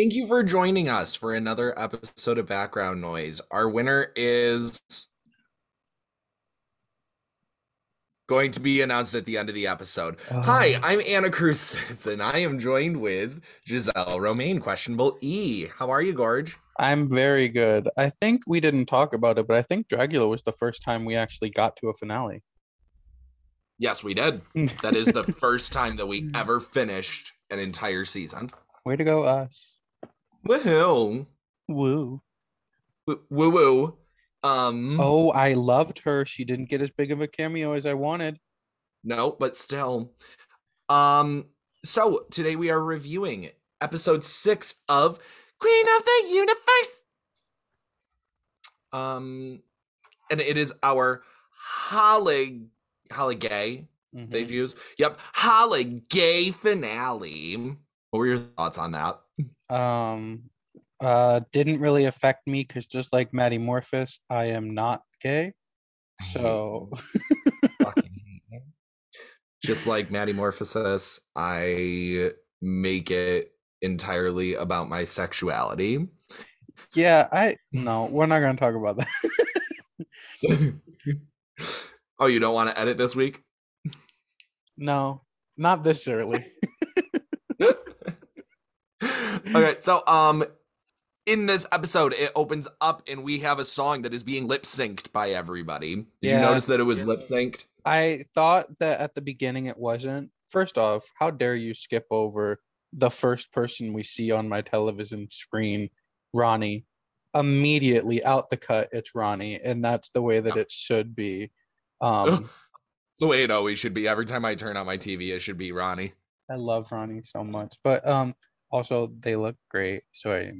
Thank you for joining us for another episode of Background Noise. Our winner is going to be announced at the end of the episode. Uh-huh. Hi, Oh. I'm Anna Cruz, and I am joined with Giselle Romaine, questionable E. How are you, Gorge? I'm very good. I think we didn't talk about it, but I think Dragula was the first time we actually got to a finale. Yes, we did. That is the first time that we ever finished an entire season. Way to go, us. Woohoo! Woo. Woo woo. Um, Oh, I loved her. She didn't get as big of a cameo as I wanted. No, but still. Um, so today we are reviewing episode six of Queen of the Universe. Um, and it is our Holly Holiday. They Mhm. use yep Holiday finale. What were your thoughts on that? Um, uh, didn't really affect me because just like Maddie Morphus, I am not gay. So Fucking hate you. Just like Maddy Morphosis, I make it entirely about my sexuality. yeah, I no, we're not gonna talk about that. oh, you don't want to edit this week? No, not this early. okay, so um in this episode it opens up and we have a song that is being lip synced by everybody. Did you notice that it was lip synced? I thought that at the beginning it wasn't. First off, how dare you skip over the first person we see on my television screen, Ronnie? Immediately out the cut, it's Ronnie, and that's the way that it should be. Um, It's the way it always should be. Every time I turn on my TV, it should be Ronnie. I love Ronnie so much, but um, also they look great, so I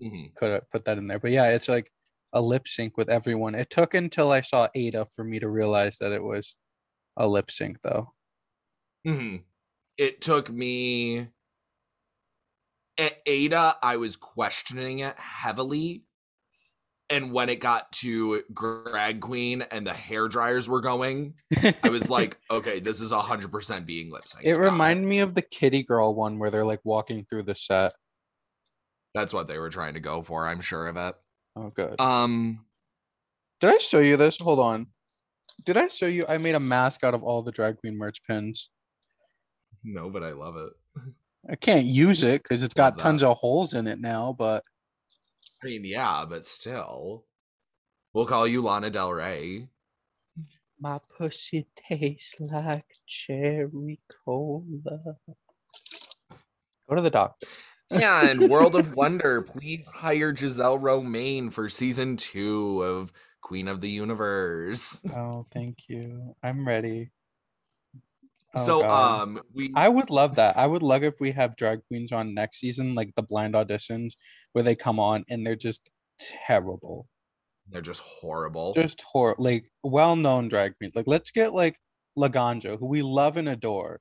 Mhm. could have put that in there. But yeah, it's like a lip sync with everyone. It took until I saw Ada for me to realize that it was a lip sync, though. Mhm. It took me at Ada, I was questioning it heavily. And when it got to Grag Queen and the hair dryers were going, I was like, okay, this is 100% being lip synced. It reminded me of the Kitty Girl one where they're like walking through the set. That's what they were trying to go for. I'm sure of it. Oh, good. Um, Did I show you this? Hold on. Did I show you? I made a mask out of all the drag queen merch pins. no, but I love it. I can't use it because it's got tons of holes in it now. But I mean, yeah, but still, we'll call you Lana Del Rey. my pussy tastes like cherry cola. Go to the doctor. And World of Wonder, please hire Giselle Romaine for season two of Queen of the Universe. Oh, thank you. I'm ready. Oh, so, God. um, we I would love that. I would love if we have drag queens on next season, like the blind auditions, where they come on and they're just terrible. they're just horrible. Just hor like well-known drag queens. Like let's get like Laganja, who we love and adore,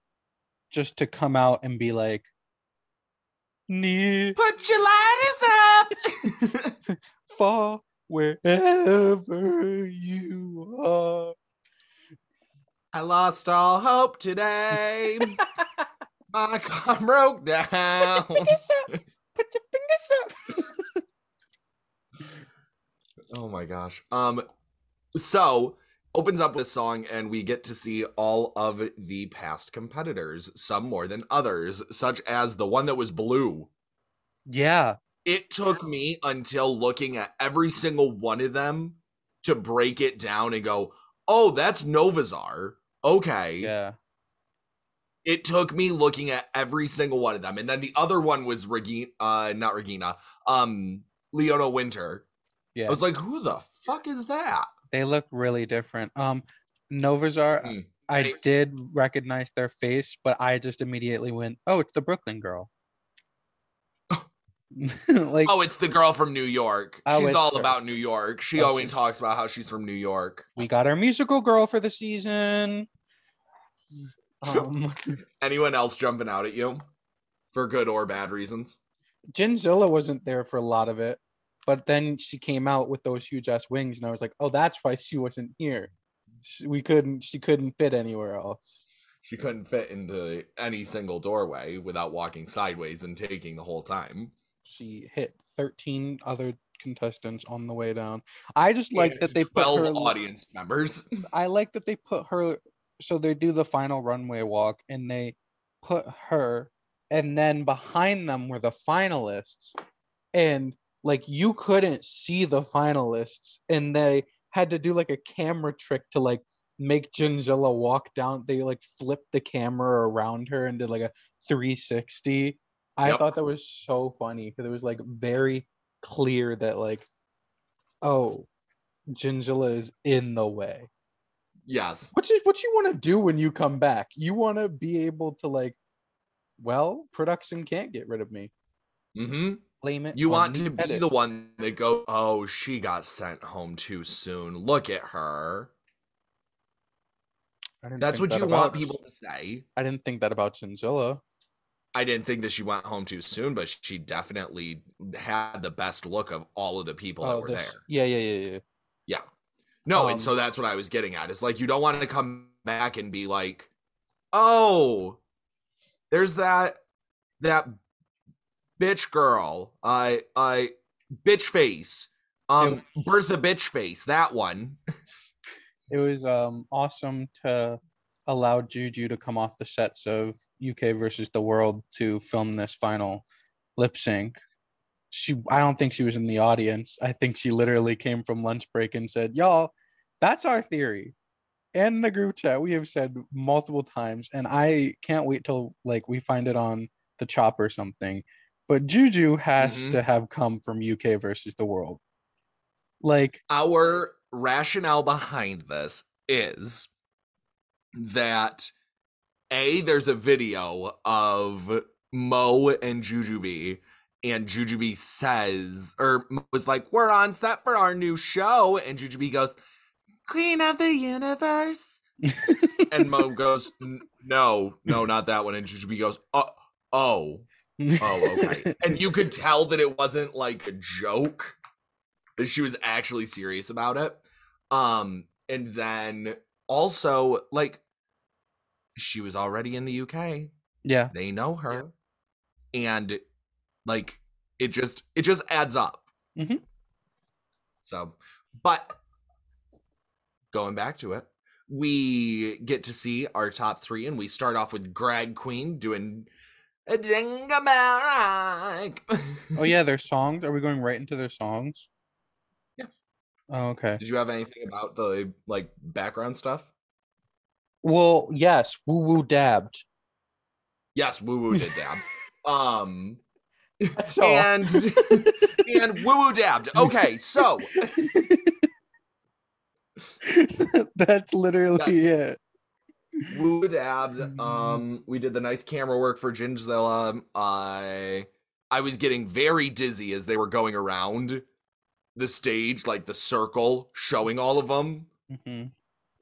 just to come out and be like, near, Put your lighters up. far, wherever you are. I lost all hope today. My car broke down. Put your fingers up. Put your fingers up. Oh my gosh. Um so opens up this song and we get to see all of the past competitors, some more than others, such as the one that was blue. Yeah. It took me until looking at every single one of them to break it down and go, "Oh, that's Novazar." Okay. Yeah. It took me looking at every single one of them. And then the other one was Regina uh not Regina, um Leona Winter. Yeah. I was like, "Who the fuck is that?" They look really different. Um, Novazar, Mm. I did recognize their face, but I just immediately went, "Oh, it's the Brooklyn girl." like, Oh, it's the girl from New York. Oh, she's all her. about New York. She Oh, always she- talks about how she's from New York. we got our musical girl for the season. Um, Anyone else jumping out at you for good or bad reasons? Gingzilla wasn't there for a lot of it, but then she came out with those huge ass wings, and I was like, "Oh, that's why she wasn't here. She, we couldn't. She couldn't fit anywhere else." She couldn't fit into any single doorway without walking sideways and taking the whole time. She hit 13 other contestants on the way down. I just like that they put 12 her audience members. I like that they put her so they do the final runway walk and they put her and then behind them were the finalists and like you couldn't see the finalists and they had to do like a camera trick to like make Gingzilla walk down they like flipped the camera around her and did like a 360 I Yep. thought that was so funny because it was like very clear that like oh Gingzilla is in the way Yes. which is what you want to do when you come back. You want to be able to like, well, production can't get rid of me. Mm-hmm. Blame it. You want to be edit. the one that go, oh, she got sent home too soon. Look at her. I didn't That's what that you want people to say. I didn't think that about Gingzilla. I didn't think that she went home too soon, but she definitely had the best look of all of the people that Oh, were this- there. yeah, yeah, yeah, yeah. Yeah. No, Um, and so that's what I was getting at. It's like you don't want to come back and be like, "Oh, there's that that bitch girl. I I bitch face. Um Bertha bitch face, that one." It was um awesome to allow Juju to come off the sets of UK versus the World to film this final lip sync. She, I don't think she was in the audience. I think she literally came from lunch break and said, "Y'all, that's our theory." In the group chat, we have said multiple times, and I can't wait till like we find it on the chop or something. But Juju has Mhm. to have come from UK versus the World. Like, Our rationale behind this is that a there's a video of Mo and Jujubee and Jujubee says or was like we're on set for our new show and Jujubee goes Queen of the Universe. And Mo goes no no not that one and Jujubee goes oh oh oh okay. And you could tell that it wasn't like a joke that she was actually serious about it. Um and then also like she was already in the UK yeah, they know her and like it just it just adds up Mhm. so but going back to it we get to see our top three and we start off with Grag Queen doing a bell. Oh yeah, their songs. Are we going right into their songs? Yeah. Oh, okay. Did you have anything about the like background stuff? Well, yes, woo woo dabbed. Yes, Woo Woo did dab. um That's all. and and Woo Woo dabbed. Okay, so That's literally it. Woo Woo dabbed. Mm. Um we did the nice camera work for Gingzilla. I I was getting very dizzy as they were going around the stage, like the circle, showing all of them. Mhm.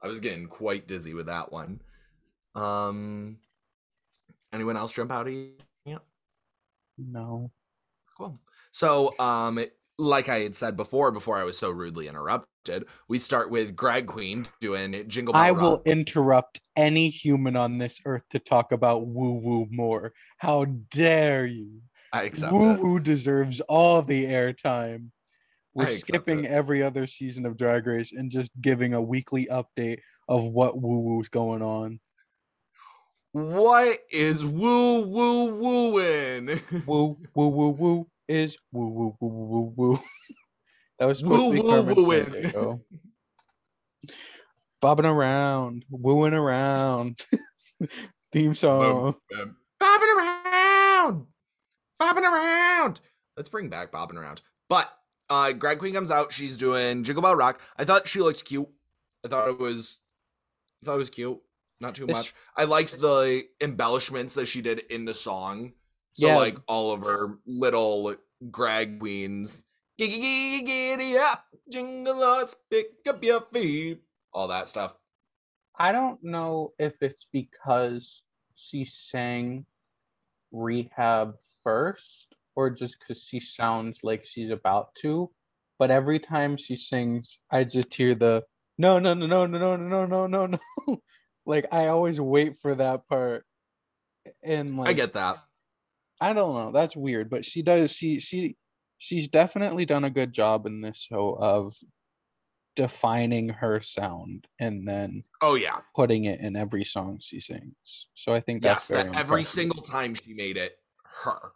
I was getting quite dizzy with that one. Um anyone else jump out at you? No. Cool. So, um, like I had said before, before I was so rudely interrupted, we start with Grag Queen doing Jingle Bell I Rock. will interrupt any human on this earth to talk about woo woo more. How dare you? I accept Woo woo deserves all the airtime. We're skipping it. every other season of Drag Race and just giving a weekly update of what woo woo's going on. What is woo woo wooing? Woo woo woo woo is woo woo woo woo woo that was supposed Woo to be woo Carmen. Sandiego. Bobbing around, wooing around. Theme song. Bobbing around, bobbing around. Let's bring back bobbing around. But uh, Grag Queen comes out. She's doing Jingle Bell Rock. I thought she looked cute. I thought it was, I thought it was cute. Not too much. I liked the embellishments that she did in the song. So Yeah. like all of her little Grag Queens, giddy up, jingle us, pick up your feet, all that stuff. I don't know if it's because she sang Rehab first or just because she sounds like she's about to. But every time she sings, I just hear the no, no, no, no, no, no, no, no, no, no. like I always wait for that part. And like I get that. I don't know. That's weird, but she does. She she she's definitely done a good job in this show of defining her sound and then Oh yeah. putting it in every song she sings. So I think Yes, that's very that every single time she made it her.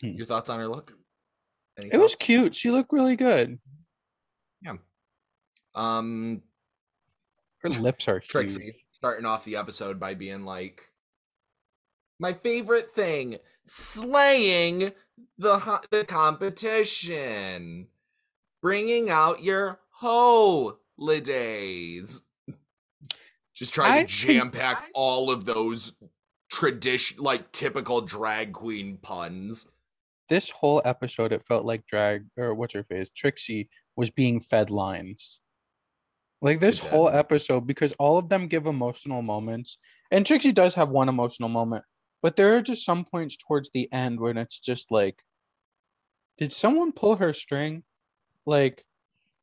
Hmm. Your thoughts on her look? Any It was cute. She looked really good. Yeah. Um Her lips are huge. Trixie starting off the episode by being like, "My favorite thing, slaying the the competition, bringing out your holidays." Just trying I to jam pack all of those tradition, like typical drag queen puns. This whole episode, it felt like drag or what's her face, Trixie was being fed lines. Like this whole episode, because all of them give emotional moments, and Trixie does have one emotional moment, but there are just some points towards the end when it's just like, did someone pull her string? Like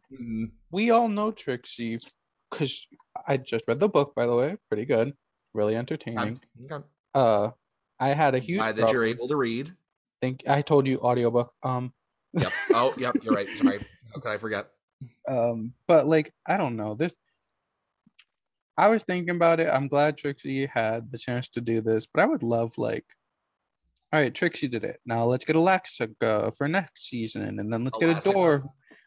Mhm. we all know Trixie, because I just read the book, by the way, pretty good, really entertaining. Okay. Uh, I had a huge that you're able to read. Think I told you audiobook. Um, Yep. Oh, yep. You're right. Sorry. How could I forget? um, but like I don't know this. I was thinking about it. I'm glad Trixie had the chance to do this, but I would love like, all right, Trixie did it. Now let's get Alexa for next season, and then let's get Adore,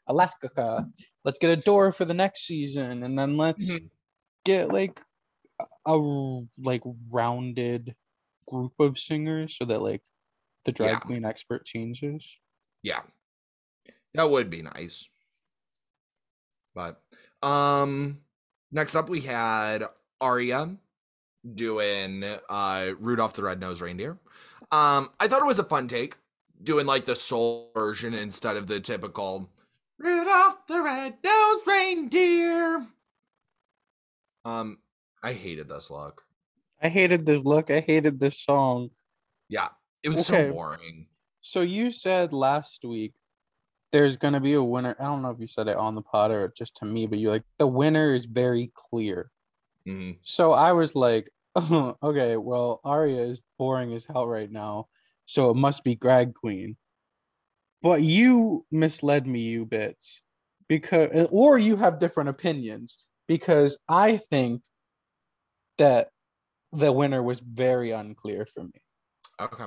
Alaska. Let's get Adore for the next season, and then let's Mhm. get like a like rounded group of singers so that like the drag Yeah. queen expert changes. Yeah. That would be nice. But um next up we had Arya doing uh Rudolph the Red-Nosed Reindeer. Um I thought it was a fun take doing like the soul version instead of the typical Rudolph the Red-Nosed Reindeer. Um I hated this look. I hated this look. I hated this song. Yeah, it was Okay. so boring. So you said last week there's gonna be a winner. I don't know if you said it on the pod or just to me, but you're like the winner is very clear. Mhm. So I was like, okay, well Arya is boring as hell right now, so it must be Grag Queen. But you misled me, you bitch, because or you have different opinions because I think that the winner was very unclear for me. Okay.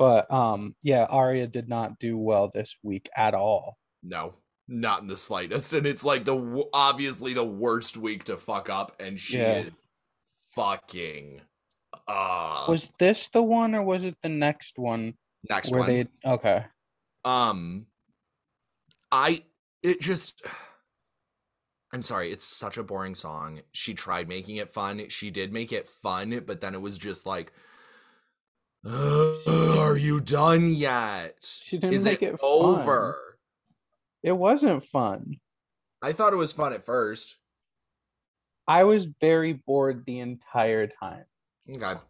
But um, yeah, Arya did not do well this week at all. No, not in the slightest. And it's like the obviously the worst week to fuck up, and she Yeah. is fucking uh Was this the one or was it the next one next where one. they okay. Um, I it just. I'm sorry, it's such a boring song. She tried making it fun. She did make it fun, but then it was just like, "Ugh, are you done yet? She didn't Is make it, it fun. over? It wasn't fun. I thought it was fun at first. I was very bored the entire time. Okay.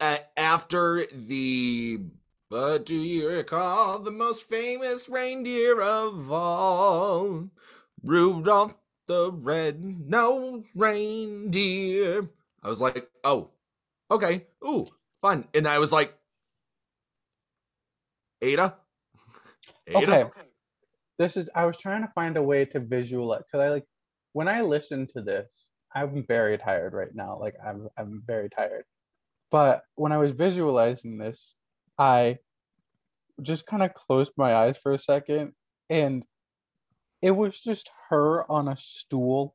A- after the but do you recall the most famous reindeer of all? Rudolph the red-nosed reindeer. I was like, oh, okay, ooh, fun. And I was like, Ada? Okay. This is I was trying to find a way to visualize because I like when I listen to this, I'm very tired right now. Like I'm I'm very tired. But when I was visualizing this, I just kind of closed my eyes for a second and it was just her on a stool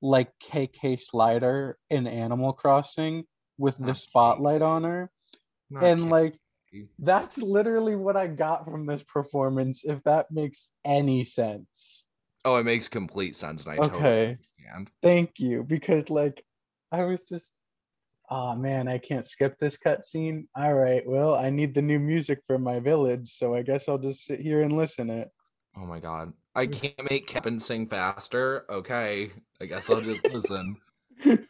like KK Slider in Animal Crossing with the Okay. spotlight on her Not and kidding. like that's literally what I got from this performance, if that makes any sense. oh, it makes complete sense, and I totally Okay, understand. thank you. Because like I was just oh man, I can't skip this cutscene. All right, well, I need the new music for my village, so I guess I'll just sit here and listen it. Oh my god. I can't make Kevin sing faster. Okay. I guess I'll just listen.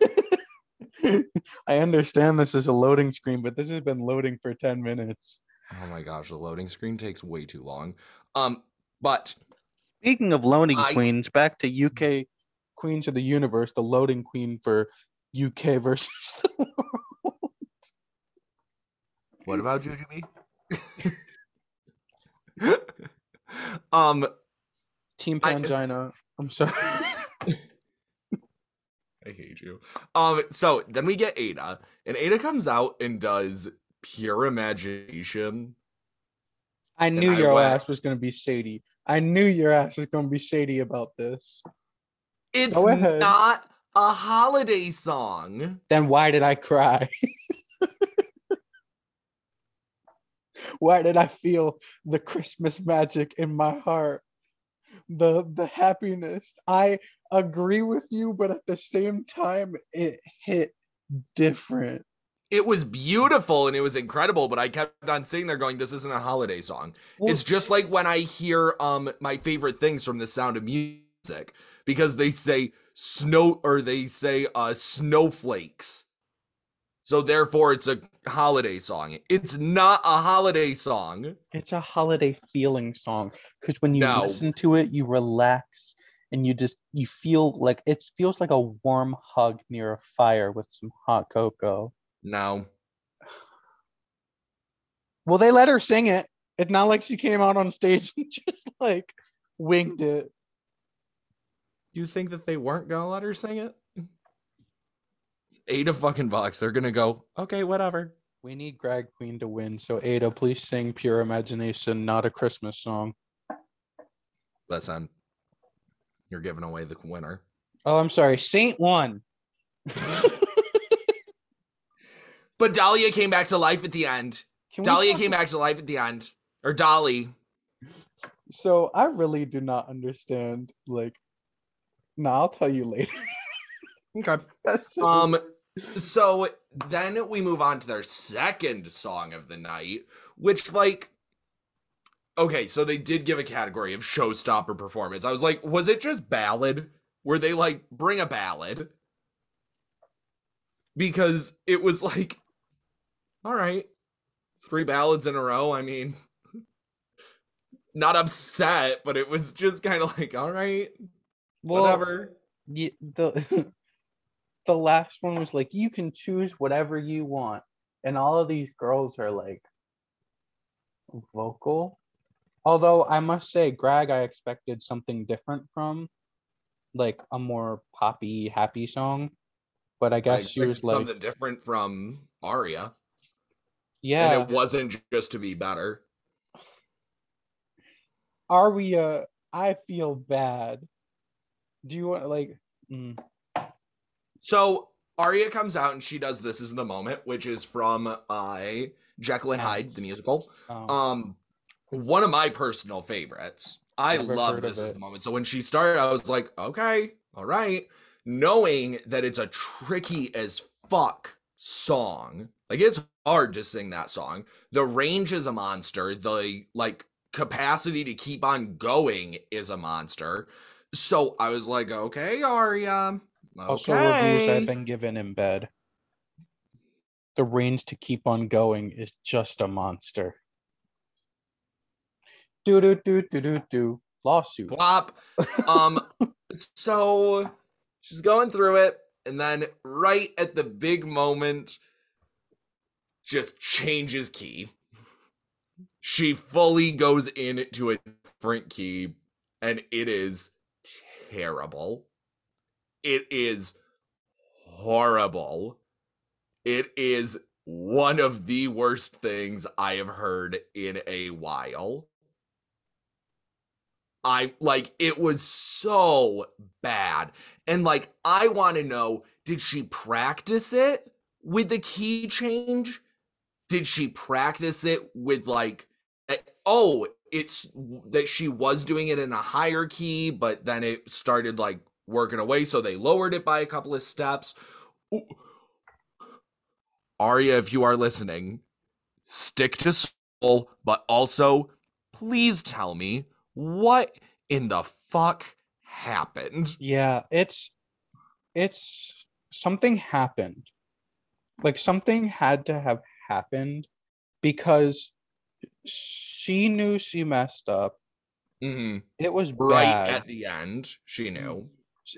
I understand this is a loading screen, but this has been loading for 10 minutes. Oh my gosh, the loading screen takes way too long. Um, but Speaking of loading I- queens, back to UK Queens of the Universe, the loading queen for UK versus the world. What about Jujubee? um, Team I- Pangina. I'm sorry. I hate you. Um, so then we get Ada, and Ada comes out and does pure imagination. I knew I your went- ass was gonna be shady. I knew your ass was gonna be shady about this. It's not a holiday song. Then why did I cry? why did I feel the Christmas magic in my heart? The the happiness. I agree with you, but at the same time, it hit different. It was beautiful and it was incredible, but I kept on sitting there going, "This isn't a holiday song." it's just like when I hear um my favorite things from The Sound of Music because they say snow or they say uh snowflakes. So therefore it's a holiday song. It's not a holiday song. it's a holiday feeling song because when you No. listen to it, you relax and you just you feel like it feels like a warm hug near a fire with some hot cocoa. No. Well, they let her sing it. It's not like she came out on stage and just like winged it. Do you think that they weren't gonna let her sing it? It's Ada fucking Vox. They're gonna go, okay, whatever. We need Grag Queen to win, so Ada, please sing Pure Imagination, not a Christmas song. Listen, you're giving away the winner. Oh, I'm sorry. Saint won. But Dahlia came back to life at the end. Can Dahlia came back to life at the end. Or Dolly. So I really do not understand. Like, no, I'll tell you later. Okay. So- Um so then we move on to their second song of the night, which like Okay, so they did give a category of showstopper performance. I was like, was it just ballad? Were they like bring a ballad? Because it was like all right, three ballads in a row. I mean, not upset, but it was just kind of like, all right, well, whatever. ye- the the last one was like you can choose whatever you want, and all of these girls are like vocal. Although I must say, Grag, I expected something different from, like a more poppy, happy song. But I I guess she was like, something different from Aria. yeah, and it wasn't just to be better. Aria, I feel bad. Do you want like? mm, So Aria comes out and she does "This Is the Moment," which is from uh, Jekyll and Hyde, the musical. oh, Um, one of my personal favorites. I Never love "This Is the Moment." So when she started, I was like, okay, all right, knowing that it's a tricky as fuck song. Like it's hard to sing that song. The range is a monster. The like capacity to keep on going is a monster. So I was like, okay, Aria. Okay. also reviews I've been given in bed. The range to keep on going is just a monster. Do do do do do do. Lawsuit. Plop. Um, so she's going through it, and then right at the big moment, just changes key. She fully goes into a different key, and it is terrible. It is horrible. It is one of the worst things I have heard in a while. I like it was so bad. And like I want to know did she practice it with the key change? Did she practice it with like eh, oh, it's that she was doing it in a higher key, but then it started like working away so they lowered it by a couple of steps. Ooh. Arya, if you are listening, stick to soul, but also please tell me what in the fuck happened? Yeah, it's it's something happened. Like something had to have happened because she knew she messed up. hmm It was Right bad. at the end, she knew.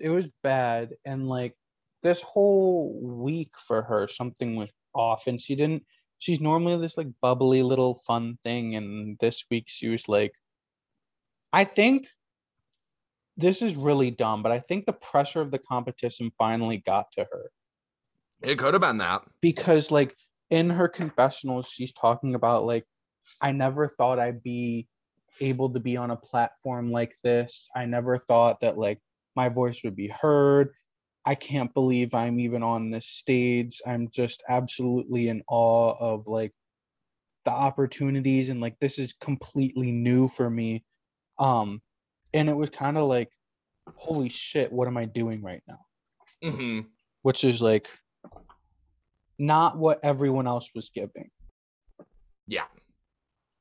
it was bad and like this whole week for her something was off and she didn't she's normally this like bubbly little fun thing and this week she was like I think this is really dumb, but I think the pressure of the competition finally got to her It could have been that. because like in her confessionals she's talking about like I never thought I'd be able to be on a platform like this. I never thought that like my voice would be heard. I can't believe I'm even on this stage. I'm just absolutely in awe of like the opportunities and like this is completely new for me. Um and it was kind of like holy shit, what am I doing right now? hmm Which is like not what everyone else was giving. Yeah.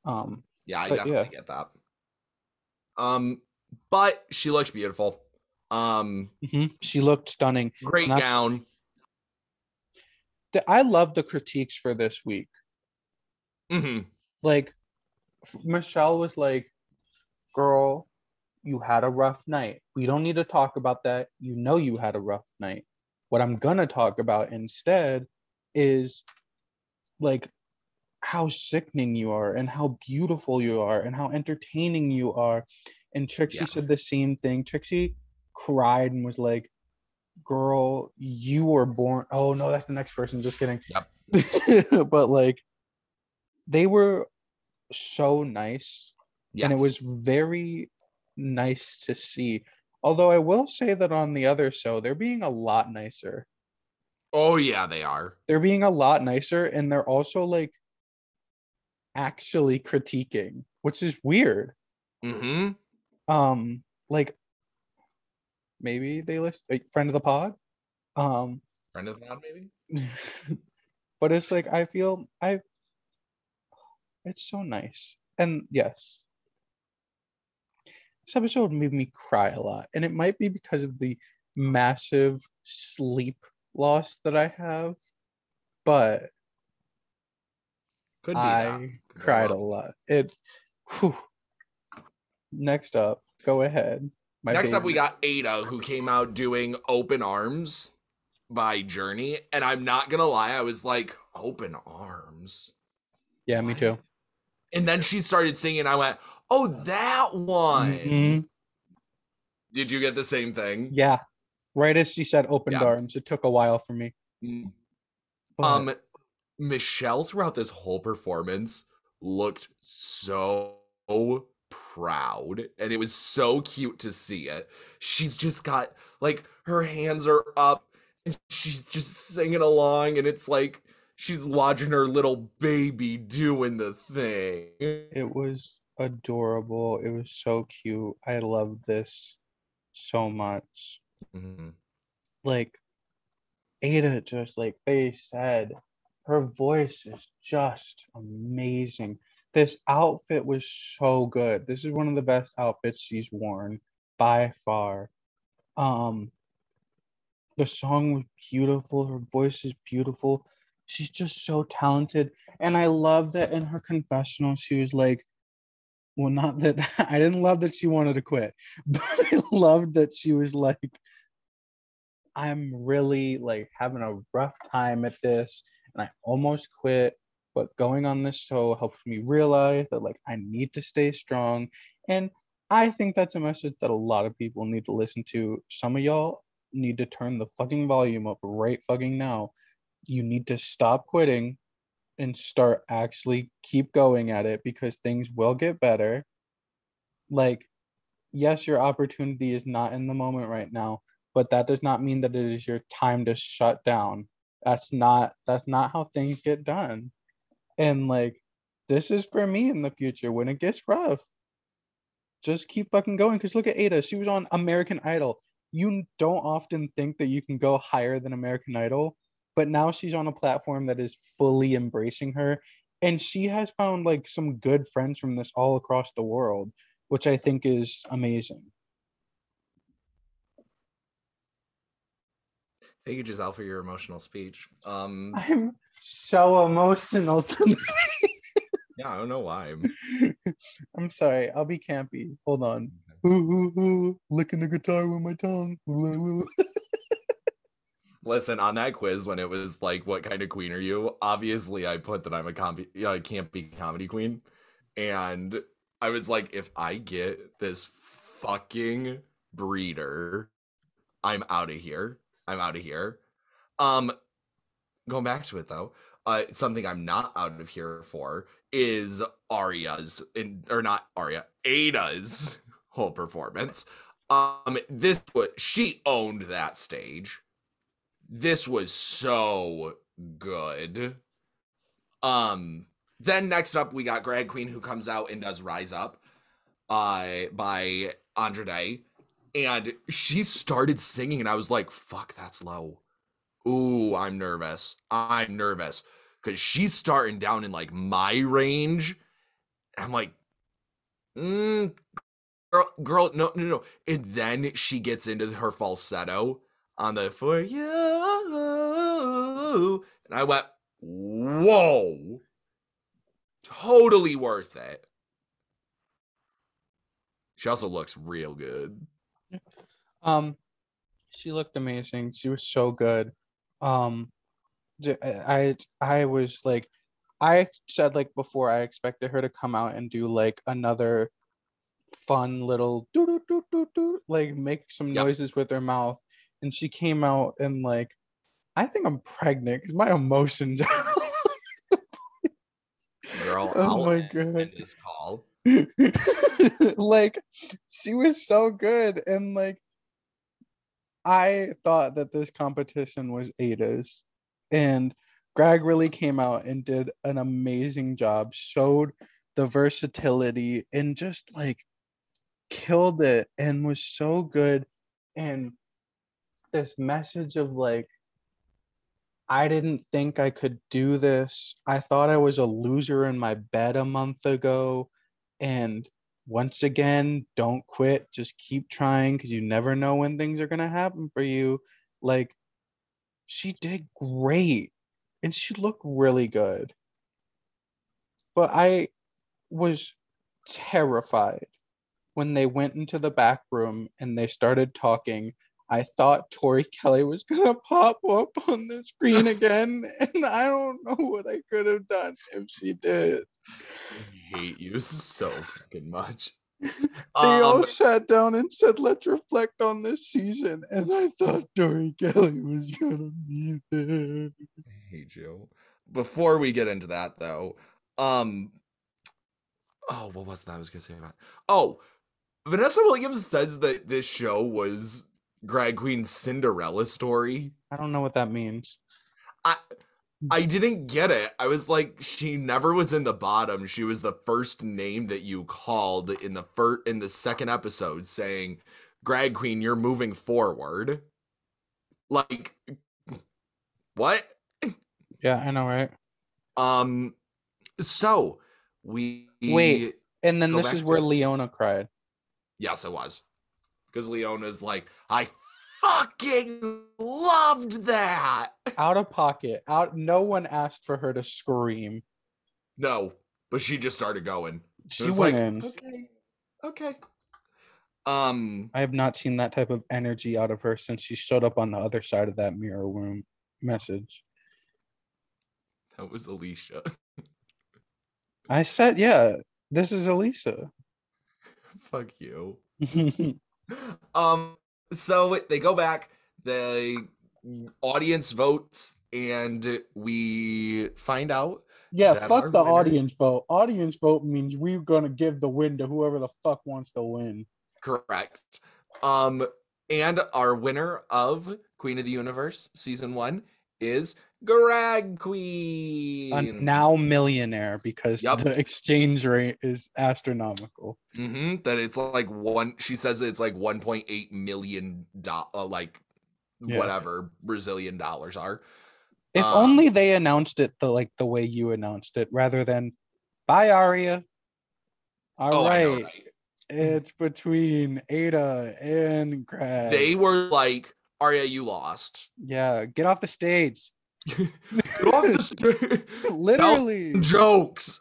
Um Yeah, I definitely yeah. get that. Um, but she looks beautiful. Um, mhm. she looked stunning. great gown. The- I love the critiques for this week. hmm Like Michelle was like, "Girl, you had a rough night. We don't need to talk about that. You know you had a rough night. What I'm gonna talk about instead is like how sickening you are and how beautiful you are and how entertaining you are." And Trixie Yeah. said the same thing. Trixie cried and was like, "Girl, you were born." Oh no, that's the next person. Just kidding. Yep. but like, they were so nice Yes. and it was very nice to see. Although I will say that on the other show, they're being a lot nicer. Oh yeah, they are. They're being a lot nicer, and they're also like actually critiquing, which is weird. hmm Um, like maybe they list a friend of the pod. Um, Friend of the pod, maybe. but it's like I feel I. It's so nice, and yes, this episode made me cry a lot, and it might be because of the massive sleep loss that I have, but Could be I. Could cried a lot. It. whew. Next up, go ahead. My Next up, we got Ada, who came out doing "Open Arms" by Journey, and I'm not gonna lie, I was like, "Open Arms." Yeah, me too. And then she started singing. I went, "Oh, that one." Mhm. Did you get the same thing? Yeah, right as she said opened Yeah. arms, it took a while for me. Mm. but- Um, Michelle throughout this whole performance looked so proud, and it was so cute to see it. She's just got like her hands are up, and she's just singing along, and it's like she's watching her little baby doing the thing. It was adorable. It was so cute. I love this so much. Mhm. Like Ada just like they said, her voice is just amazing. This outfit was so good. This is one of the best outfits she's worn by far. Um the song was beautiful, her voice is beautiful. She's just so talented. And I love that in her confessional she was like well not that i didn't love that she wanted to quit but i loved that she was like i'm really like having a rough time at this and i almost quit but going on this show helps me realize that like i need to stay strong and i think that's a message that a lot of people need to listen to. Some of y'all need to turn the fucking volume up right fucking now. You need to stop quitting and start actually keep going at it because things will get better. Like, yes, your opportunity is not in the moment right now, but that does not mean that it is your time to shut down. That's not that's not how things get done. And like this is for me in the future when it gets rough. Just keep fucking going. Cause look at Ada. She was on American Idol. You don't often think that you can go higher than American Idol but now she's on a platform that is fully embracing her. And she has found like some good friends from this all across the world which i think is amazing. Thank you, Giselle, for your emotional speech. Um, i'm so emotional tonight. yeah, I don't know why. i'm sorry i'll be campy. Hold on. Ooh, ooh, ooh, licking the guitar with my tongue Listen, on that quiz when it was like, "What kind of queen are you?" Obviously, I put that I'm a comedy, I can't be comedy queen, and I was like, if I get this fucking breeder, I'm out of here. I'm out of here. Um, going back to it though, uh, something I'm not out of here for is Aria's in or not Aria, Ada's whole performance. Um, this was she owned that stage. This was so good. Um, then next up we got Grag Queen who comes out and does Rise Up, uh, by Andra Day, and she started singing, and I was like, "Fuck, that's low." Ooh, I'm nervous. I'm nervous because she's starting down in like my range. I'm like, mm, girl, girl, no, no, no. And then she gets into her falsetto on the for you, and I went, whoa, totally worth it. She also looks real good. Um, she looked amazing. She was so good. Um, I I was like, I said like before, I expected her to come out and do like another fun little do do do do do, like make some Yep. noises with her mouth, and she came out and like, I think I'm pregnant because my emotions. Girl, Oh my God. this call. like she was so good and like i thought that this competition was ada's and grag really came out and did an amazing job showed the versatility and just like killed it and was so good and this message of like I didn't think I could do this. I thought I was a loser in my bed a month ago. And once again, don't quit. Just keep trying because you never know when things are going to happen for you. Like, she did great and she looked really good. But I was terrified when they went into the back room and they started talking I thought Tori Kelly was gonna pop up on the screen again, and I don't know what I could have done if she did. I hate you so fucking much. They all Um, sat down and said, "Let's reflect on this season," and I thought Tori Kelly was gonna be there. I hate you. Before we get into that though, um oh, what was that I was gonna say about? Oh, Vanessa Williams says that this show was Grag Queen's Cinderella story. I don't know what that means. I I didn't get it. I was like, she never was in the bottom. She was the first name that you called in the first in the second episode, saying, "Grag Queen, you're moving forward." Like, what? Yeah, I know, right? Um, so we Wait. And then this is where. Leona cried. Yes, it was. Because Leona's like, I fucking loved that. Out of pocket. Out. No one asked for her to scream. No, but she just started going. She was went like, in. Okay. Okay. Um, I have not seen that type of energy out of her since she showed up on the other side of that mirror room message. that was Alicia. I said, yeah, this is Elisa. Fuck you. Um, so they go back, the audience votes, and we find out yeah, fuck the winner- audience vote. Audience vote means we're gonna give the win to whoever the fuck wants to win. Correct. Um, and our winner of Queen of the Universe season one is Grag Queen. A now millionaire because Yup. the exchange rate is astronomical. hmm That it's like one. She says it's like one point eight million do- uh, like Yeah. whatever Brazilian dollars are. If Um, only they announced it the like the way you announced it, rather than "Bye, Aria." All oh, right, know, right? it's between Ada and Craig. They were like, "Arya, you lost." Yeah, get off the stage. Get off the sta- Literally. jokes.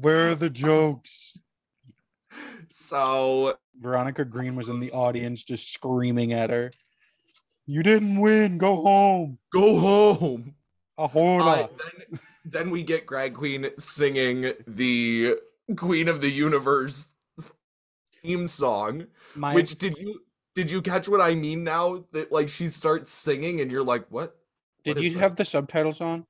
Where are the jokes? so Veronica Green was in the audience just screaming at her. You didn't win. Go home. Go home. Ahora. Uh, then, then we get Grag Queen singing the Queen of the Universe theme song. My Which did you did you catch what I mean now? That like she starts singing and you're like, what? did what you have the subtitles on?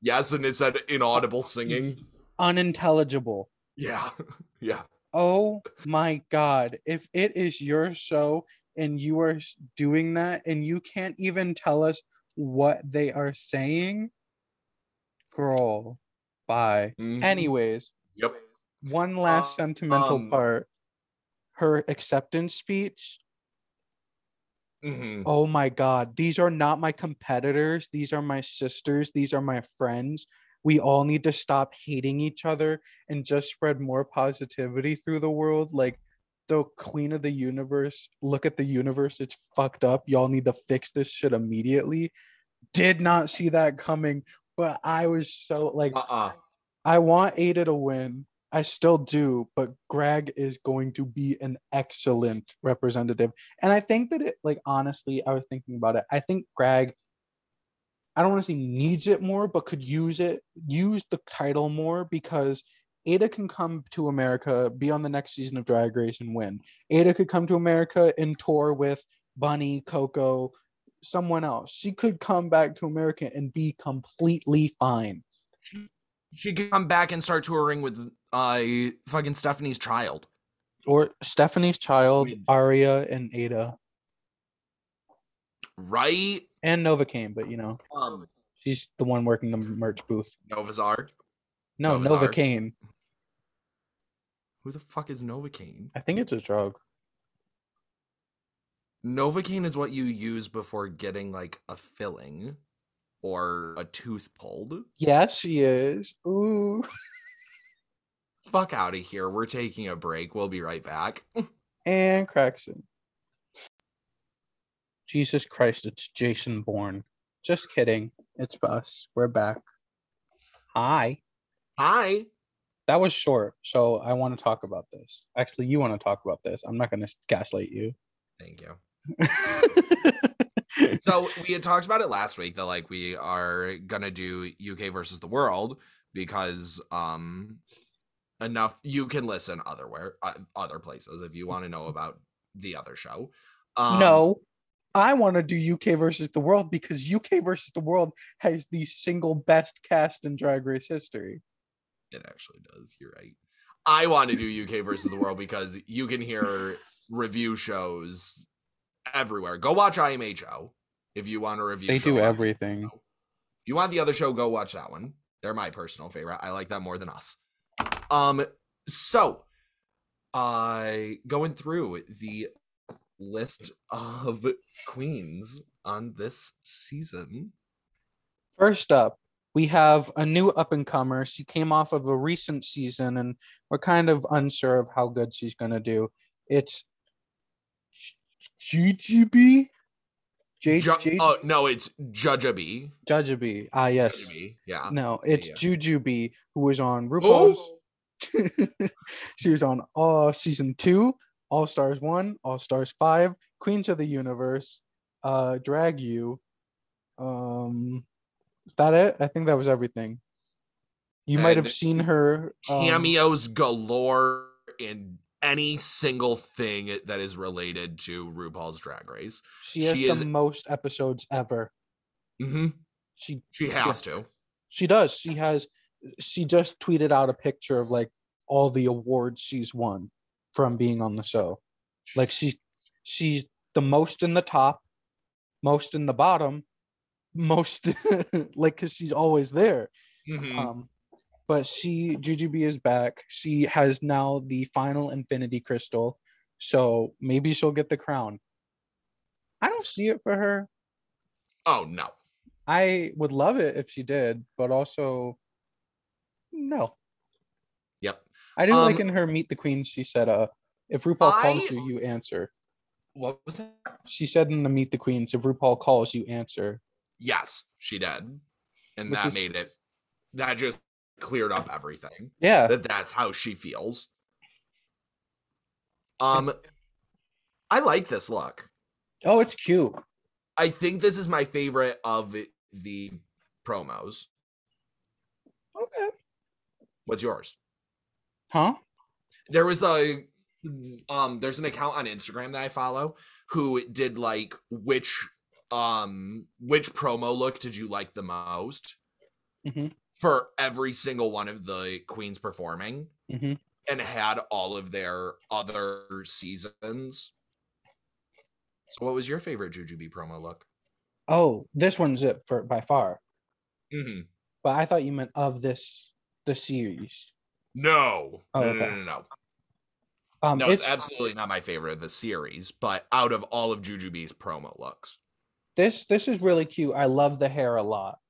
Yes, and it said inaudible singing. Unintelligible. Yeah, yeah. Oh my god. If it is your show and you are doing that and you can't even tell us what they are saying, girl, bye. Mhm. Anyways, Yep. one last Uh, sentimental um, part. Her acceptance speech. Mhm. Oh my god, these are not my competitors. These are my sisters. These are my friends. We all need to stop hating each other and just spread more positivity through the world. Like the queen of the universe, look at the universe, it's fucked up. Y'all need to fix this shit immediately. Did not see that coming, but I was so like Uh-uh. I want Ada to win. I still do, but Grag is going to be an excellent representative. And I think that it, like, honestly, I was thinking about it. I think Greg, I don't want to say needs it more, but could use it, use the title more because Ada can come to America, be on the next season of Drag Race and win. Ada could come to America and tour with Bunny, Coco, someone else. She could come back to America and be completely fine. She could come back and start touring with uh fucking Stephanie's child. or Stephanie's child, Aria and Ada, Right? and Novocaine, but you know, Um she's the one working the merch booth. Novazar. No, Novazar. Novocaine. Who the fuck is Novocaine? I think it's a drug. Novocaine is what you use before getting like a filling or a tooth pulled. Yes, she is. Ooh. Fuck out of here. We're taking a break. We'll be right back. And Craxton. Jesus Christ, it's Jason Bourne. Just kidding. It's us. We're back. Hi. Hi. That was short, so I want to talk about this. Actually, you want to talk about this. I'm not going to gaslight you. Thank you. So we had talked about it last week that like we are gonna do UK versus the world because um enough you can listen otherwhere uh, other places if you want to know about the other show. Um, no, I want to do UK versus the world because UK versus the world has the single best cast in Drag Race history. It actually does. You're right. I want to do UK versus the world because you can hear review shows everywhere. Go watch IMHO if you want to review. They show do everything. You want the other show? Go watch that one. They're my personal favorite. I like that more than us. Um. So, I going through the list of queens on this season. First up, we have a new up and comer. She came off of a recent season, and we're kind of unsure of how good she's gonna do. It's GGB. J Ju- J oh no, it's Jujubee. Jujubee. Ah yes. Jujubee, Yeah. No, it's yeah. Jujubee who was on RuPaul's. She was on uh season two, All Stars one, All Stars five, Queens of the Universe, uh, Drag U. Um, is that it? I think that was everything. You might have seen her um, cameos galore in any single thing that is related to RuPaul's Drag Race. She has she the is- most episodes ever. hmm She She has to. she does. She has. She just tweeted out a picture of like all the awards she's won from being on the show. Like she's she's the most in the top, most in the bottom, most like because she's always there. Mhm. Um, but she Jujubee is back. She has now the final Infinity Crystal, so maybe she'll get the crown. I don't see it for her. oh no. I would love it if she did, but also no. Yep. I didn't like Um, in her Meet the Queens. She said, "Uh, if RuPaul calls you, you answer." What was that? She said in the Meet the Queens, "If RuPaul calls, you answer." Yes, she did, and Which that is- made it. That just cleared up everything. Yeah, That that's how she feels. Um, I like this look. Oh, it's cute. I think this is my favorite of the promos. Okay. What's yours? Huh? There was a um there's an account on Instagram that I follow who did like which um which promo look did you like the most Mhm. For every single one of the queens performing Mhm. and had all of their other seasons. So what was your favorite Jujubee promo look? Oh, this one's it for by far. Mm-hmm. But I thought you meant of this the series. No. Oh, no, no, okay. no, no, no. Um, No, it's, it's absolutely not my favorite of the series, but out of all of Jujubee's promo looks. this this is really cute. I love the hair a lot.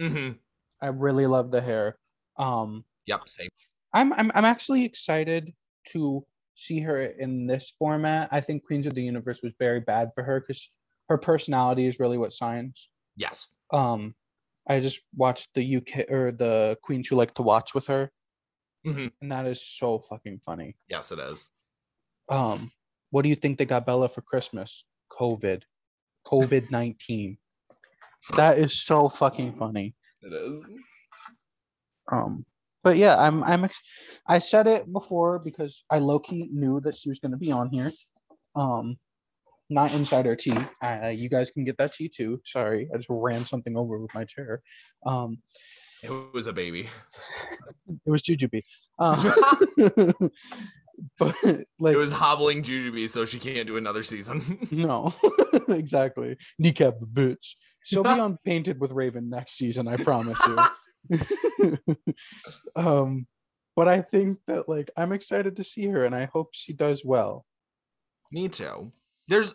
Mm-hmm. I really love the hair. Um, Yep, same. I'm I'm I'm actually excited to see her in this format. I think Queens of the Universe was very bad for her because her personality is really what signs. Yes. Um, I just watched the UK or the Queens who like to watch with her, Mhm. and that is so fucking funny. Yes, it is. Um, what do you think they got Bella for Christmas? COVID, COVID nineteen. That is so fucking funny. It is. Um, but yeah, I'm I'm ex- I said it before because I low key knew that she was going to be on here. Um, not insider tea. Uh, you guys can get that tea too. Sorry, I just ran something over with my chair. Um, It was a baby. it was Jujubee. Um, but like It was hobbling Jujubee, so she can't do another season. no, exactly. Kneecap bitch. She'll be on Painted with Raven next season. I promise you. um, but I think that like I'm excited to see her, and I hope she does well. Me too. There's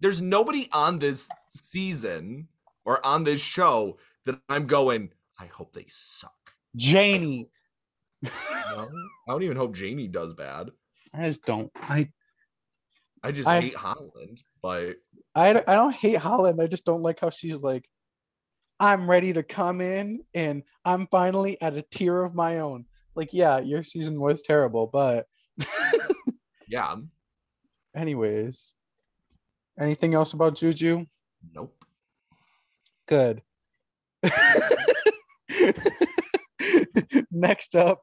there's nobody on this season or on this show that I'm going, I hope they suck. Janey. No, I don't even hope Janey does bad. I just don't. I, I just I- hate Holland, but I I don't hate Holland. I just don't like how she's like, I'm ready to come in and I'm finally at a tier of my own. Like, yeah, your season was terrible, but yeah, anyways. Anything else about Juju? nope. Good. Next up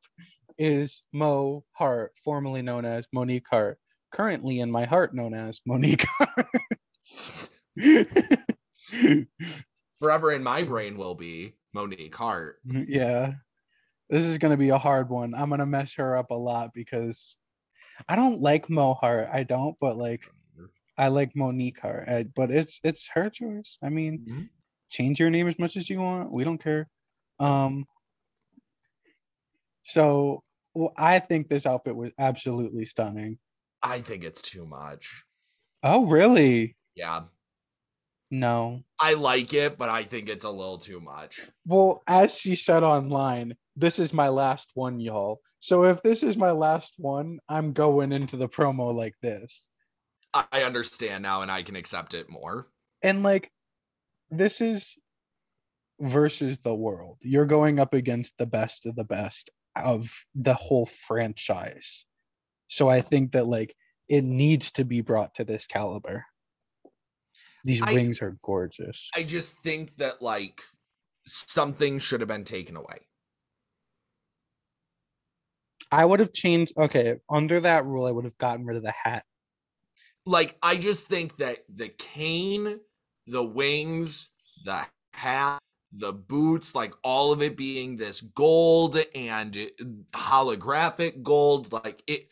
is Mo Heart, formerly known as Monique Heart, currently in my heart known as Monique Forever in my brain will be Monique Heart. yeah. This is going to be a hard one. I'm going to mess her up a lot because I don't like Mo Heart. I don't, but like I like Monique Heart. I- but it's it's her choice. I mean, Mhm. change your name as much as you want. We don't care. Um so well, I think this outfit was absolutely stunning. I think it's too much. Oh, really? Yeah. No. I like it, but I think it's a little too much. Well, as she said online, this is my last one, y'all. So if this is my last one, I'm going into the promo like this. I understand now and I can accept it more. And like this is versus the world. You're going up against the best of the best of the whole franchise. So I think that like it needs to be brought to this caliber. These I- wings are gorgeous. I just think that like something should have been taken away. I would have changed okay, under that rule I would have gotten rid of the hat. Like I just think that the cane, the wings, the hat, the boots, like all of it being this gold and uh, holographic gold, like it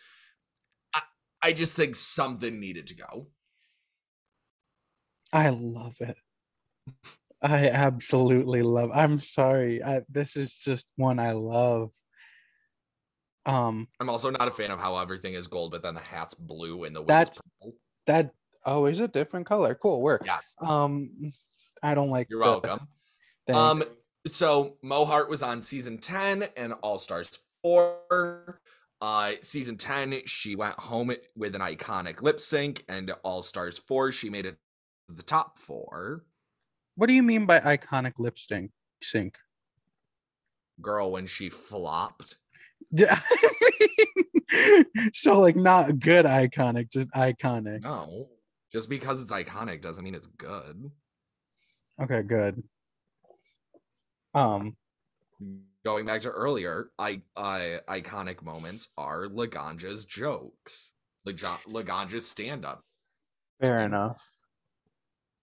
I, just think something needed to go. I love it. I absolutely love. I'm sorry. I, this is just one I love. Um, I'm also not a fan of how everything is gold, but then the hat's blue and the That's- that oh, is a different color. Cool work. Yes, Um, I don't like. you're the- welcome. Um, so Mo Heart was on season 10 and All Stars 4. Uh, season 10, she went home with an iconic lip sync, and All Stars 4, she made it to the top four. what do you mean by iconic lip sync? Sync. Girl, when she flopped. Yeah, I mean, so like not good iconic, just iconic. No. Just because it's iconic doesn't mean it's good. Okay, good. Um, Going back to earlier, I uh, iconic moments are Laganja's jokes. Laga- Laganja's stand up. fair enough.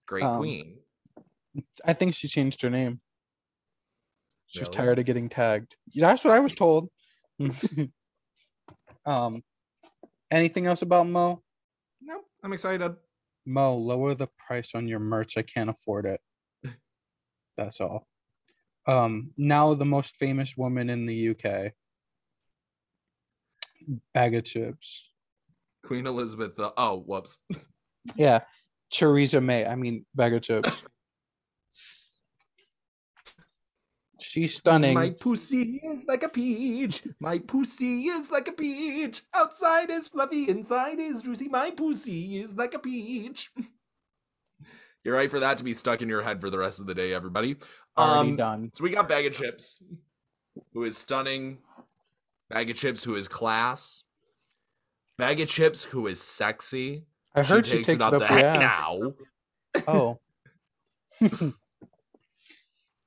Great Um, queen. I think she changed her name. She's Really? tired of getting tagged. That's what I was told. um, anything else about Mo? No, I'm excited. Mo, lower the price on your merch. I can't afford it. That's all. Um, now the most famous woman in the UK. Bag of chips. Queen Elizabeth. The, oh, whoops. Yeah, Theresa May. I mean, bag of chips. She's stunning. My pussy is like a peach. My pussy is like a peach. Outside is fluffy, inside is juicy. My pussy is like a peach. You're right for that to be stuck in your head for the rest of the day, everybody. Already Um, done. So we got Bag of Chips, who is stunning. Bag of Chips, who is class. Bag of Chips, who is sexy. I heard she takes it up, the the head ass. now. Oh.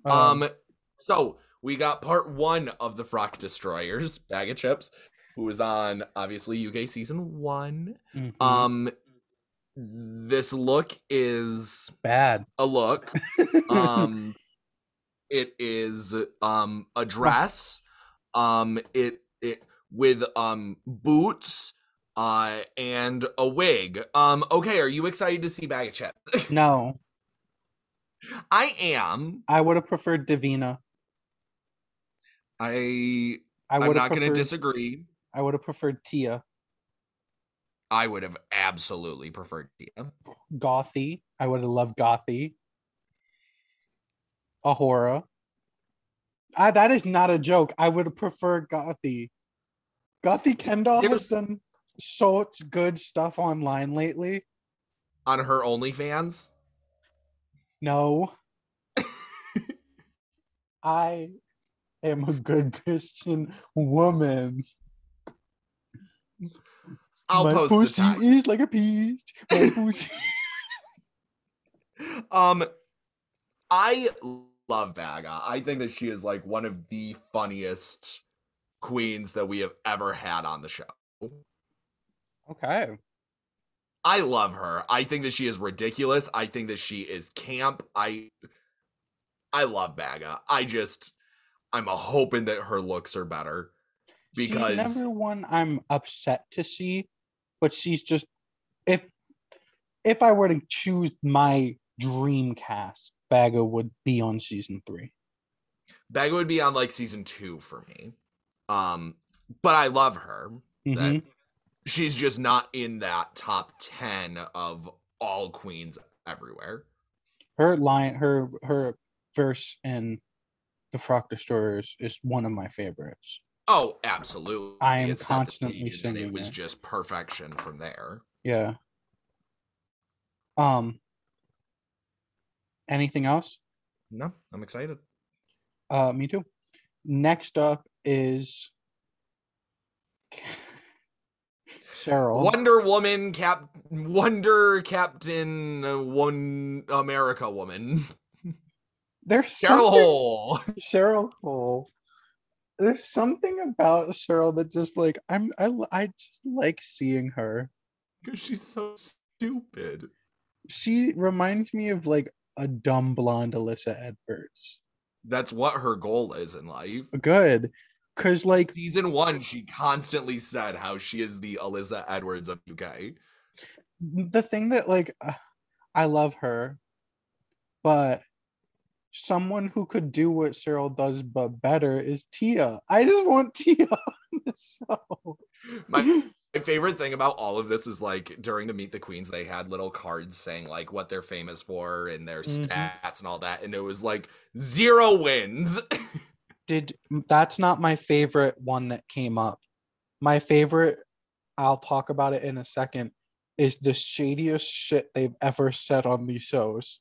Um, so we got part one of the Frock Destroyers, Bag of Chips, who was on obviously UK season one. mhm. Um, this look is bad. a look. Um, it is um a dress. Um, it it with um boots. Uh, and a wig. Um, okay, are you excited to see Bag of Chips? no, I am. I would have preferred Divina. I I I'm not going to disagree. I would have preferred Tia. I would have absolutely preferred Tia. Gothy. I would have loved Gothy. A'Whora. I, that is not a joke. I would have preferred Gothy. Gothy Kendoll has done so good stuff online lately. on her OnlyFans. No. I am a good Christian woman. I'll My post the pussy text. is like a peach. My pussy. Um, I love Baga. I think that she is like one of the funniest queens that we have ever had on the show. okay. I love her. I think that she is ridiculous. I think that she is camp. I I love Baga. I just I'm hoping that her looks are better. Because- she's never one I'm upset to see, but she's just if if I were to choose my dream cast, Baga would be on season three. Baga would be on like season two for me. Um, but I love her. Mhm. That she's just not in that top ten of all queens everywhere. Her line, her her verse in the Frock Destroyers is one of my favorites. Oh, absolutely. I am It constantly singing It was it. just perfection from there. Yeah. Um. Anything else? No, I'm excited. Uh, me too. Next up is Cheryl. Wonder Woman, Cap, Wonder Captain, uh, One America Woman, There's Cheryl Hole. Cheryl Cole. There's something about Cheryl that just like I'm I I just like seeing her. Because she's so stupid. She reminds me of like a dumb blonde Alyssa Edwards. That's what her goal is in life. Good. Cause like Season one, she constantly said how she is the Alyssa Edwards of UK. the thing that like uh, I love her, but someone who could do what Cheryl does but better is Tia. I just want Tia on the show. My, my favorite thing about all of this is like during the Meet the Queens, they had little cards saying like what they're famous for and their Mhm. stats and all that, and it was like zero wins. Did that's not my favorite one that came up. My favorite, I'll talk about it in a second, is the shadiest shit they've ever said on these shows.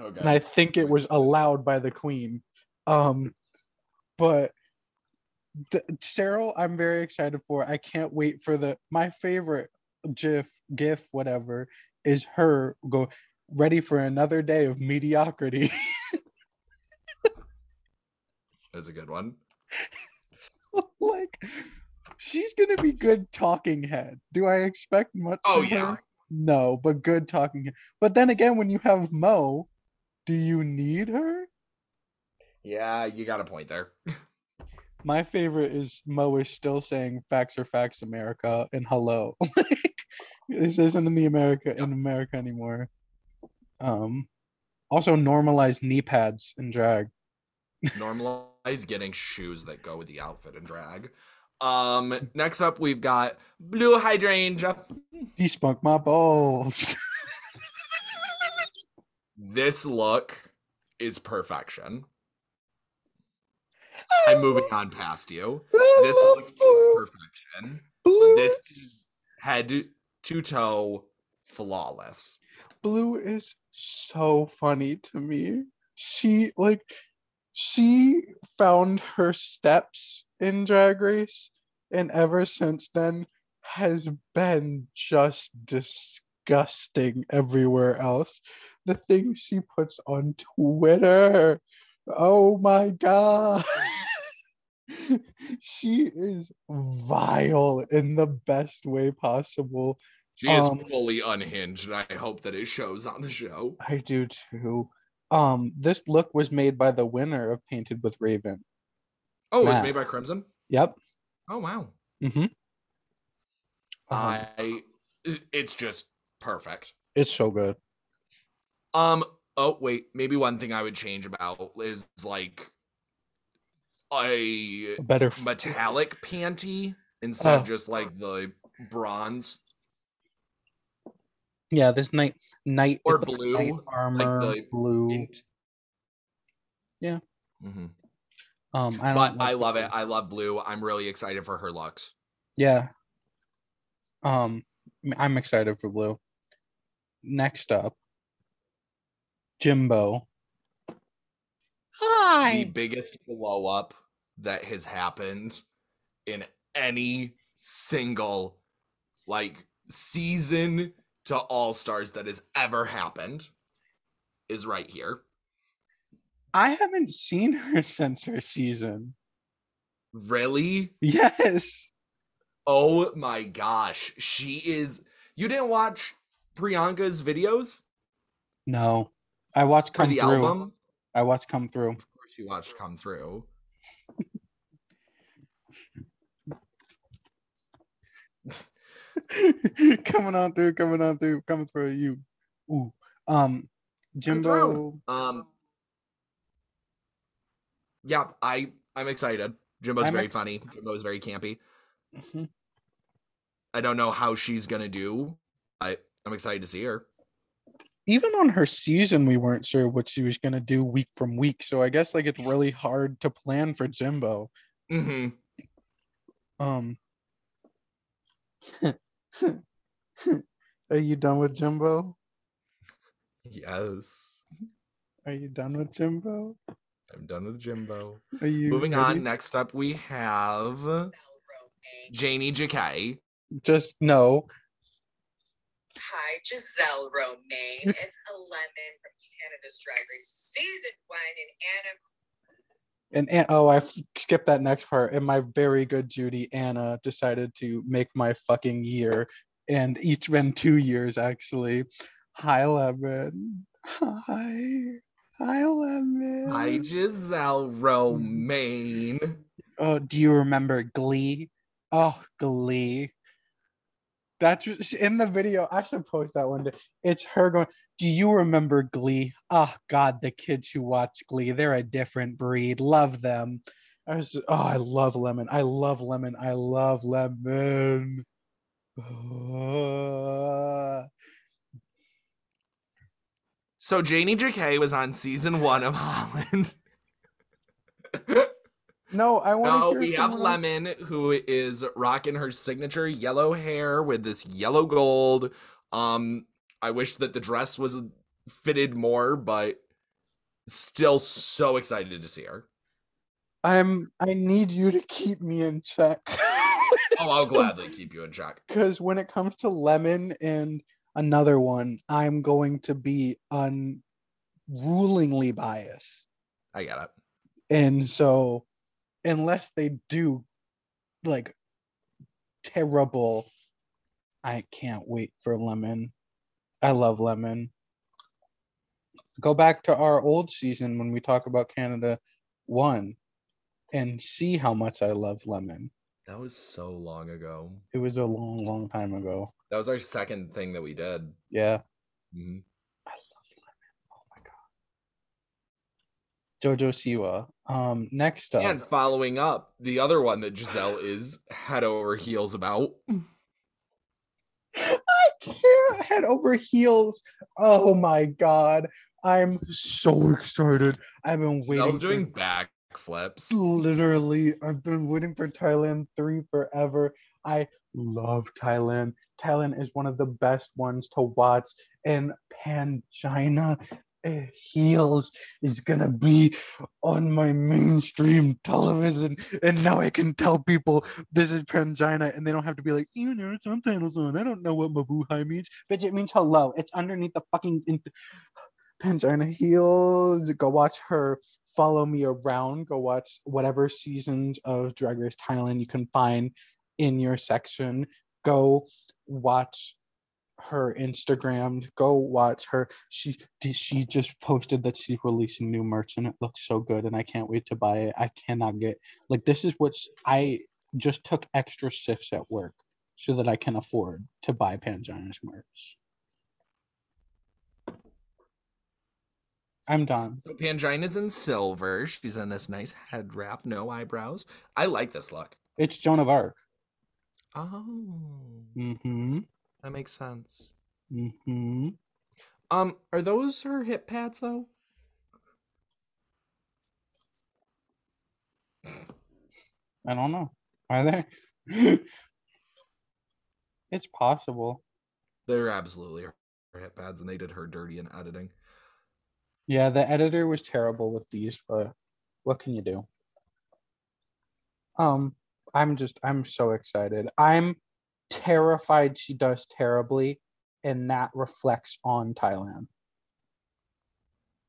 Okay. and I think it was allowed by the queen. Um, but the, Cheryl, I'm very excited for. I can't wait for the my favorite GIF, GIF, whatever, is her go ready for another day of mediocrity. That's a good one. like she's gonna be good talking head. Do I expect much? Oh, from yeah. her? No, but good talking head. But then again, when you have Mo, do you need her? Yeah, you got a point there. My favorite is Mo is still saying facts are facts, America, and hello. like this isn't in the America in America anymore. Um also normalize knee pads in drag. Normalize getting shoes that go with the outfit and drag. Um, next up we've got Blue Hydrangea. Despunk my balls. This look is perfection. I'm moving on past you. This look is perfection. Blue This is- is head to toe flawless. Blue is so funny to me. She like she found her steps in Drag Race and ever since then has been just disgusting everywhere else. The things she puts on Twitter. Oh my god. she is vile in the best way possible. She is Um, fully unhinged, and I hope that it shows on the show. I do too. Um, this look was made by the winner of Painted with Raven. Oh, it was made by Crimson. Yep. Oh wow. Mm-hmm. I. It's just perfect. it's so good. Um. Oh wait. Maybe one thing I would change about is like a better metallic panty instead Oh. of just like the bronze Yeah, this night night Or like blue, knight armor the blue. mint. Yeah. hmm Um, I don't But like I love it. I love blue. I'm really excited for her looks. Yeah. Um, I'm excited for blue. Next up, Jimbo. Hi. The biggest blow up that has happened in any single like season to all stars that has ever happened is right here. I haven't seen her since her season. Really? Yes. Oh my gosh. She is you didn't watch Priyanka's videos No. I watched come the through. album? I watched come through. Of course you watched come through. coming on through, coming on through, coming through you. Ooh. Um Jimbo. Um Yeah, I I'm excited. Jimbo's I'm very ex- funny. Jimbo's very campy. Mhm. I don't know how she's gonna do. I I'm excited to see her. Even on her season, we weren't sure what she was gonna do week from week. So I guess like it's really hard to plan for Jimbo. hmm Um Are you done with Jimbo? Yes. Are you done with Jimbo? I'm done with Jimbo. Are you Moving ready? on, next up we have Janey Jacké. Just no. Hi, Giselle Romaine. It's a Lemon from Canada's Drag Race Season 1 and Anna And, and oh, I f- skipped that next part. And my very good Judy Anna decided to make my fucking year, and each been two years actually. Hi, Lemon. Hi, hi, Lemon. Hi Giselle Romaine. Oh, do you remember Glee? Oh, Glee. That's just- in the video. I should post that one day. It's her going, Do you remember Glee? Oh, God, the kids who watch Glee, they're a different breed. Love them. I was, oh, I love Lemon. I love Lemon. I love Lemon. So Janey Jacké was on season one of Holland. no, I want to No, we have someone Lemon, who is rocking her signature yellow hair with this yellow gold. Um, I wish that the dress was fitted more, but still so excited to see her. I'm, I need you to keep me in check. Oh, I'll gladly keep you in check. because when it comes to lemon and another one, I'm going to be unrulingly biased. I get it. And so, unless they do like terrible, I can't wait for Lemon. I love Lemon. Go back to our old season when we talk about Canada one and see how much I love Lemon. That was so long ago. It was a long, long time ago. That was our second thing that we did. Yeah. Mhm. I love lemon. Oh my god. Jojo Siwa. Um, next up. And following up, the other one that Giselle is head over heels about. I can't head over heels. Oh my god. I'm so excited. I've been waiting. Giselle's for- doing backflips. literally i've been waiting for thailand 3 forever i love thailand thailand is one of the best ones to watch in pangina heals is gonna be on my mainstream television and now i can tell people this is pangina and they don't have to be like you know subtitles on i don't know what mabuhay means bitch it means hello it's underneath the fucking in- Pangina Heals. Go watch her follow me around. Go watch whatever seasons of Drag Race Thailand you can find in your section. Go watch her Instagram. Go watch her. She she just posted that she's releasing new merch and it looks so good and I can't wait to buy it. I cannot get like this is what's I just took extra shifts at work so that I can afford to buy Pangina's merch. I'm done. So Pangina's in silver. She's in this nice head wrap, no eyebrows. I like this look. It's Joan of Arc. Oh, Mm-hmm. That makes sense. Mm-hmm. Um, are those her hip pads though? I don't know. Are they? it's possible. They're absolutely her hip pads, and they did her dirty in editing. Yeah, the editor was terrible with these, but what can you do? Um, I'm just I'm so excited. I'm terrified she does terribly, and that reflects on Thailand.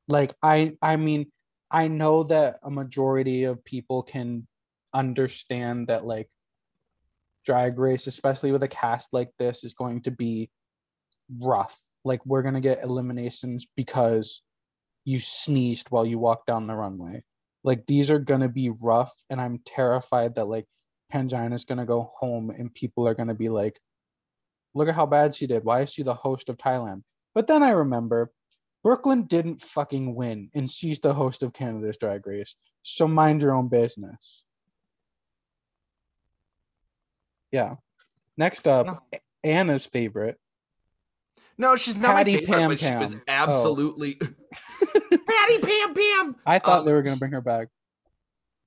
Like I I mean, I know that a majority of people can understand that like drag race, especially with a cast like this, is going to be rough. Like we're gonna get eliminations because you sneezed while you walked down the runway. Like these are gonna be rough, and I'm terrified that like Pangina's gonna go home and people are gonna be like, look at how bad she did. Why is she the host of Thailand? But then I remember Brooklyn didn't fucking win, and she's the host of Canada's Drag Race. So mind your own business. Yeah. Next up, No. Anna's favorite. No, she's not Patty my favorite, Pam but she was Pam. Oh. absolutely Patty Pam Pam. I thought Um, they were gonna bring her back.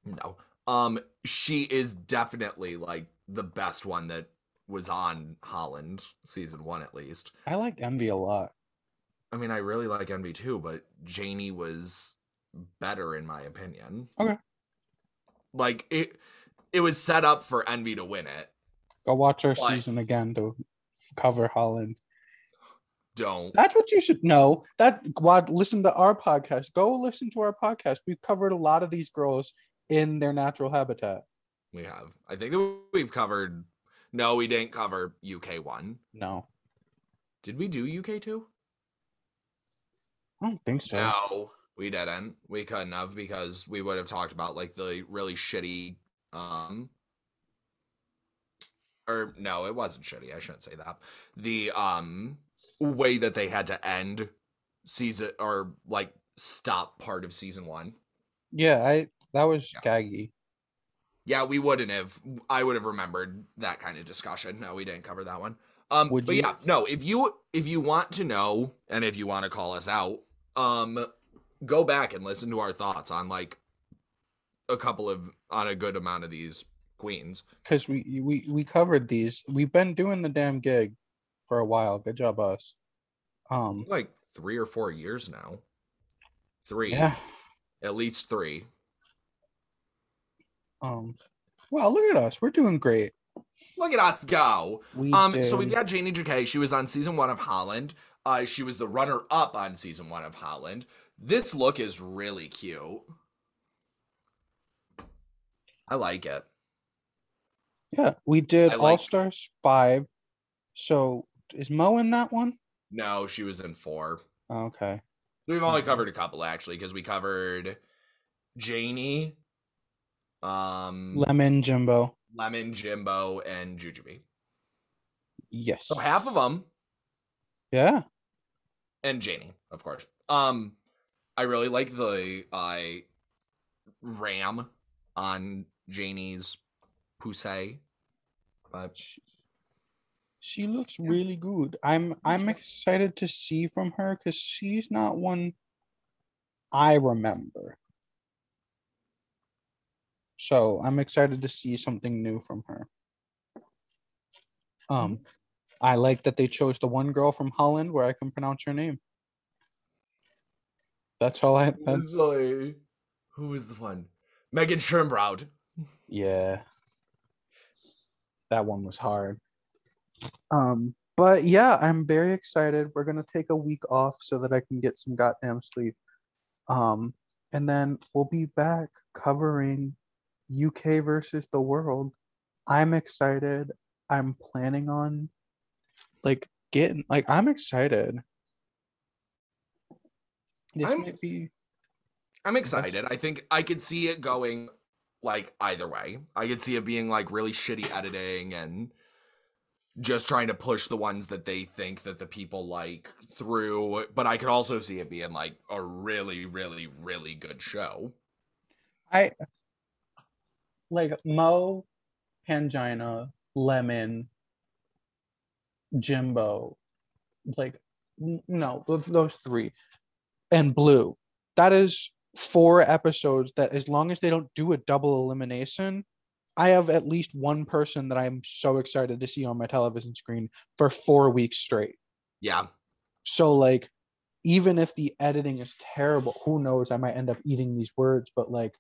No. Um, she is definitely like the best one that was on Holland season one at least. I liked Envy a lot. I mean, I really like Envy too, but Janey was better in my opinion. Okay. Like it, it was set up for Envy to win it. Go watch our Why? season again to cover Holland. Don't. That's what you should know. That what listen to our podcast. Go listen to our podcast. We've covered a lot of these girls in their natural habitat. We have. I think that we've covered. No, we didn't cover UK one. No, Did we do UK two? I don't think so. No, we didn't. We couldn't have because we would have talked about like the really shitty um or no, it wasn't shitty. I shouldn't say that. The um way that they had to end season or like stop part of season 1. Yeah, I that was Yeah. gaggy. Yeah, we wouldn't have I would have remembered that kind of discussion. No, we didn't cover that one. Um Would but you? yeah, no, if you if you want to know and if you want to call us out, um go back and listen to our thoughts on like a couple of on a good amount of these queens. Because we we we covered these. We've been doing the damn gig for a while. Good job, us. Um, Like 3 or 4 years now. 3. yeah. At least 3. Um, well, look at us. We're doing great. Look at us go. We Um, did. so we've got Janey Jacké. She was on season one of Holland. Uh, she was the runner up on season one of Holland. This look is really cute. I like it. yeah, we did I like- All Stars five. So is Mo in that one? No, she was in four. Okay. We've only covered a couple actually, because we covered Janey, um, Lemon Jimbo. Lemon, Jimbo, and Jujubee. Yes. So half of them, Yeah. and Janey, of course. Um, I really like the uh, ram on Janey's poussey. But She, she looks really good. I'm I'm excited to see from her because she's not one I remember. So I'm excited to see something new from her. Um, I like that they chose the one girl from Holland where I can pronounce her name. That's all I. who's That's the who was the one? Megan Schoonbrood. yeah. That one was hard. Um, but yeah, I'm very excited. We're gonna take a week off so that I can get some goddamn sleep. Um, and then we'll be back covering UK versus the world. I'm excited. I'm planning on like getting like I'm excited. This I'm- might be I'm excited. I think I could see it going like either way. I could see it being like really shitty editing and just trying to push the ones that they think that the people like through, but I could also see it being like a really really really good show. I like Mo, Pangina, Lemon, Jimbo, like no, those, those three, and Blue. That is four episodes that, as long as they don't do a double elimination, I have at least one person that I'm so excited to see on my television screen for four weeks straight. Yeah. So like even if the editing is terrible, who knows? I might end up eating these words, but like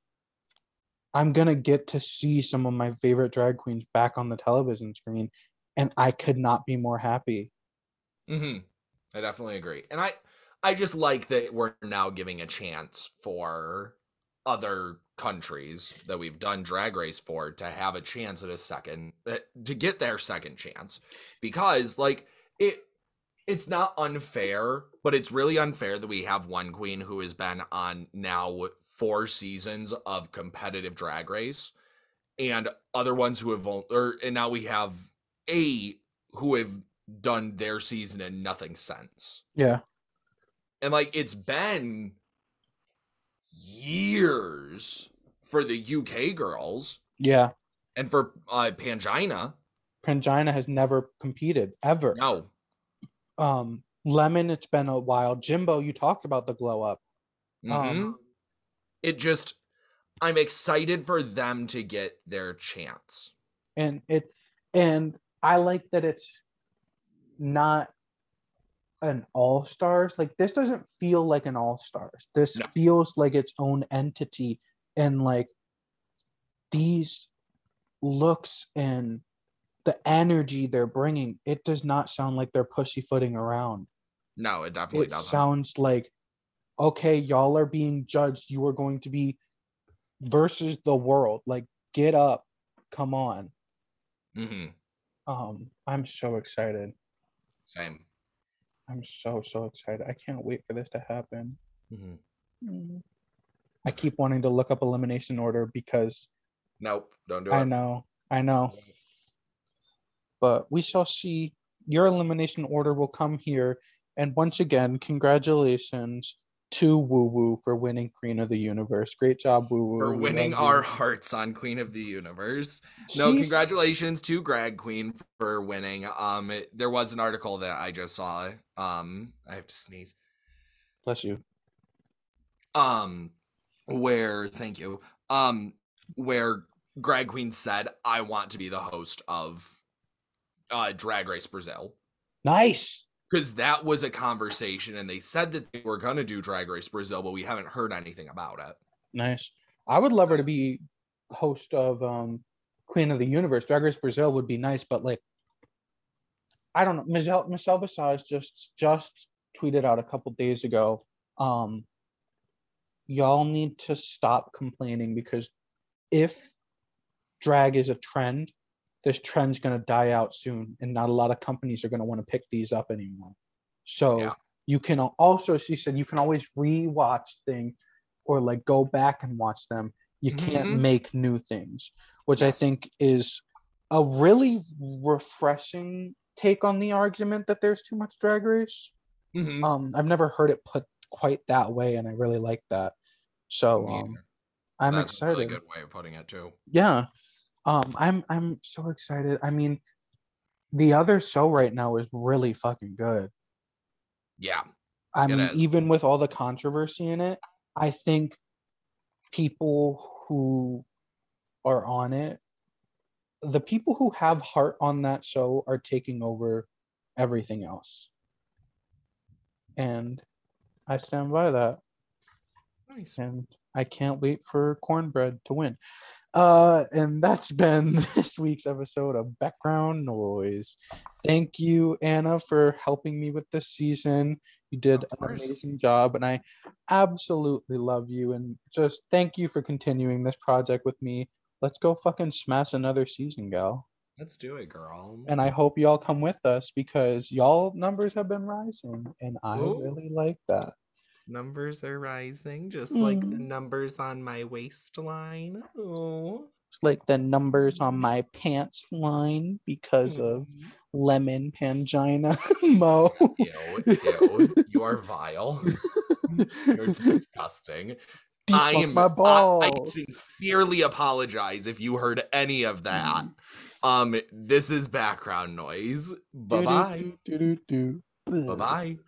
I'm gonna get to see some of my favorite drag queens back on the television screen, and I could not be more happy. hmm I definitely agree. And I I just like that we're now giving a chance for other countries that we've done drag race for to have a chance at a second uh, to get their second chance because like it it's not unfair but it's really unfair that we have one queen who has been on now four seasons of competitive drag race and other ones who have or and now we have a who have done their season and nothing since Yeah. and like it's been years for the UK girls Yeah. and for uh Pangina. Pangina has never competed ever. No. Um Lemon, it's been a while. Jimbo, you talked about the glow up. Mhm. Um it just I'm excited for them to get their chance. and it and I like that it's not an all stars like this doesn't feel like an all stars this No. feels like its own entity and like these looks and the energy they're bringing it does not sound like they're pussyfooting around No, it definitely it doesn't. sounds like okay y'all are being judged. You are going to be versus the world. Like get up. Come on. Hmm um i'm so excited. Same. i'm so so excited. I can't wait for this to happen. Hmm Mm. i keep wanting to look up elimination order because Nope, don't do i it. I know. I know. But we shall see. Your elimination order will come here. And once again congratulations to woo woo for winning queen of the universe great job woo woo For winning our hearts on Queen of the Universe. No, She's- congratulations to Grag Queen for winning. Um, it- there was an article that I just saw. Um, I have to sneeze. bless you um where thank you um where Grag Queen said I want to be the host of uh Drag Race Brazil nice because that was a conversation and they said that they were going to do Drag Race Brazil but we haven't heard anything about it. Nice. I would love her to be host of um Queen of the Universe. Drag Race Brazil would be nice, but like, I don't know. Michelle Michelle Visage just just tweeted out a couple days ago. Um, y'all need to stop complaining because if drag is a trend, this trend's going to die out soon and not a lot of companies are going to want to pick these up anymore so yeah. you can also she said you can always rewatch things or like go back and watch them you can't mm-hmm. make new things which yes. i think is a really refreshing take on the argument that there's too much drag race mm-hmm. um i've never heard it put quite that way and i really like that so um, i'm That's excited a really good way of putting it too yeah um, I'm I'm so excited. I mean, the other show right now is really fucking good. Yeah. I mean, even with all the controversy in it, I think people who are on it, the people who have heart on that show are taking over everything else. And I stand by that. Nice. And I can't wait for Kornbread to win. Uh, and that's been this week's episode of Background Noise. Thank you, Anna, for helping me with this season. You did an amazing job, and I absolutely love you. And just thank you for continuing this project with me. Let's go fucking smash another season, gal. Let's do it, girl. And I hope y'all come with us because y'all numbers have been rising, and I Ooh. really like that numbers are rising, just mm. like the mm. numbers on my waistline. Oh. Like the numbers on my pants line because mm. of mm-hmm. lemon pangina mo. Ew, ew, you are vile. You're disgusting. I am my balls. I, I sincerely apologize if you heard any of that. Mm. Um, this is background noise. Bye bye. Bye bye.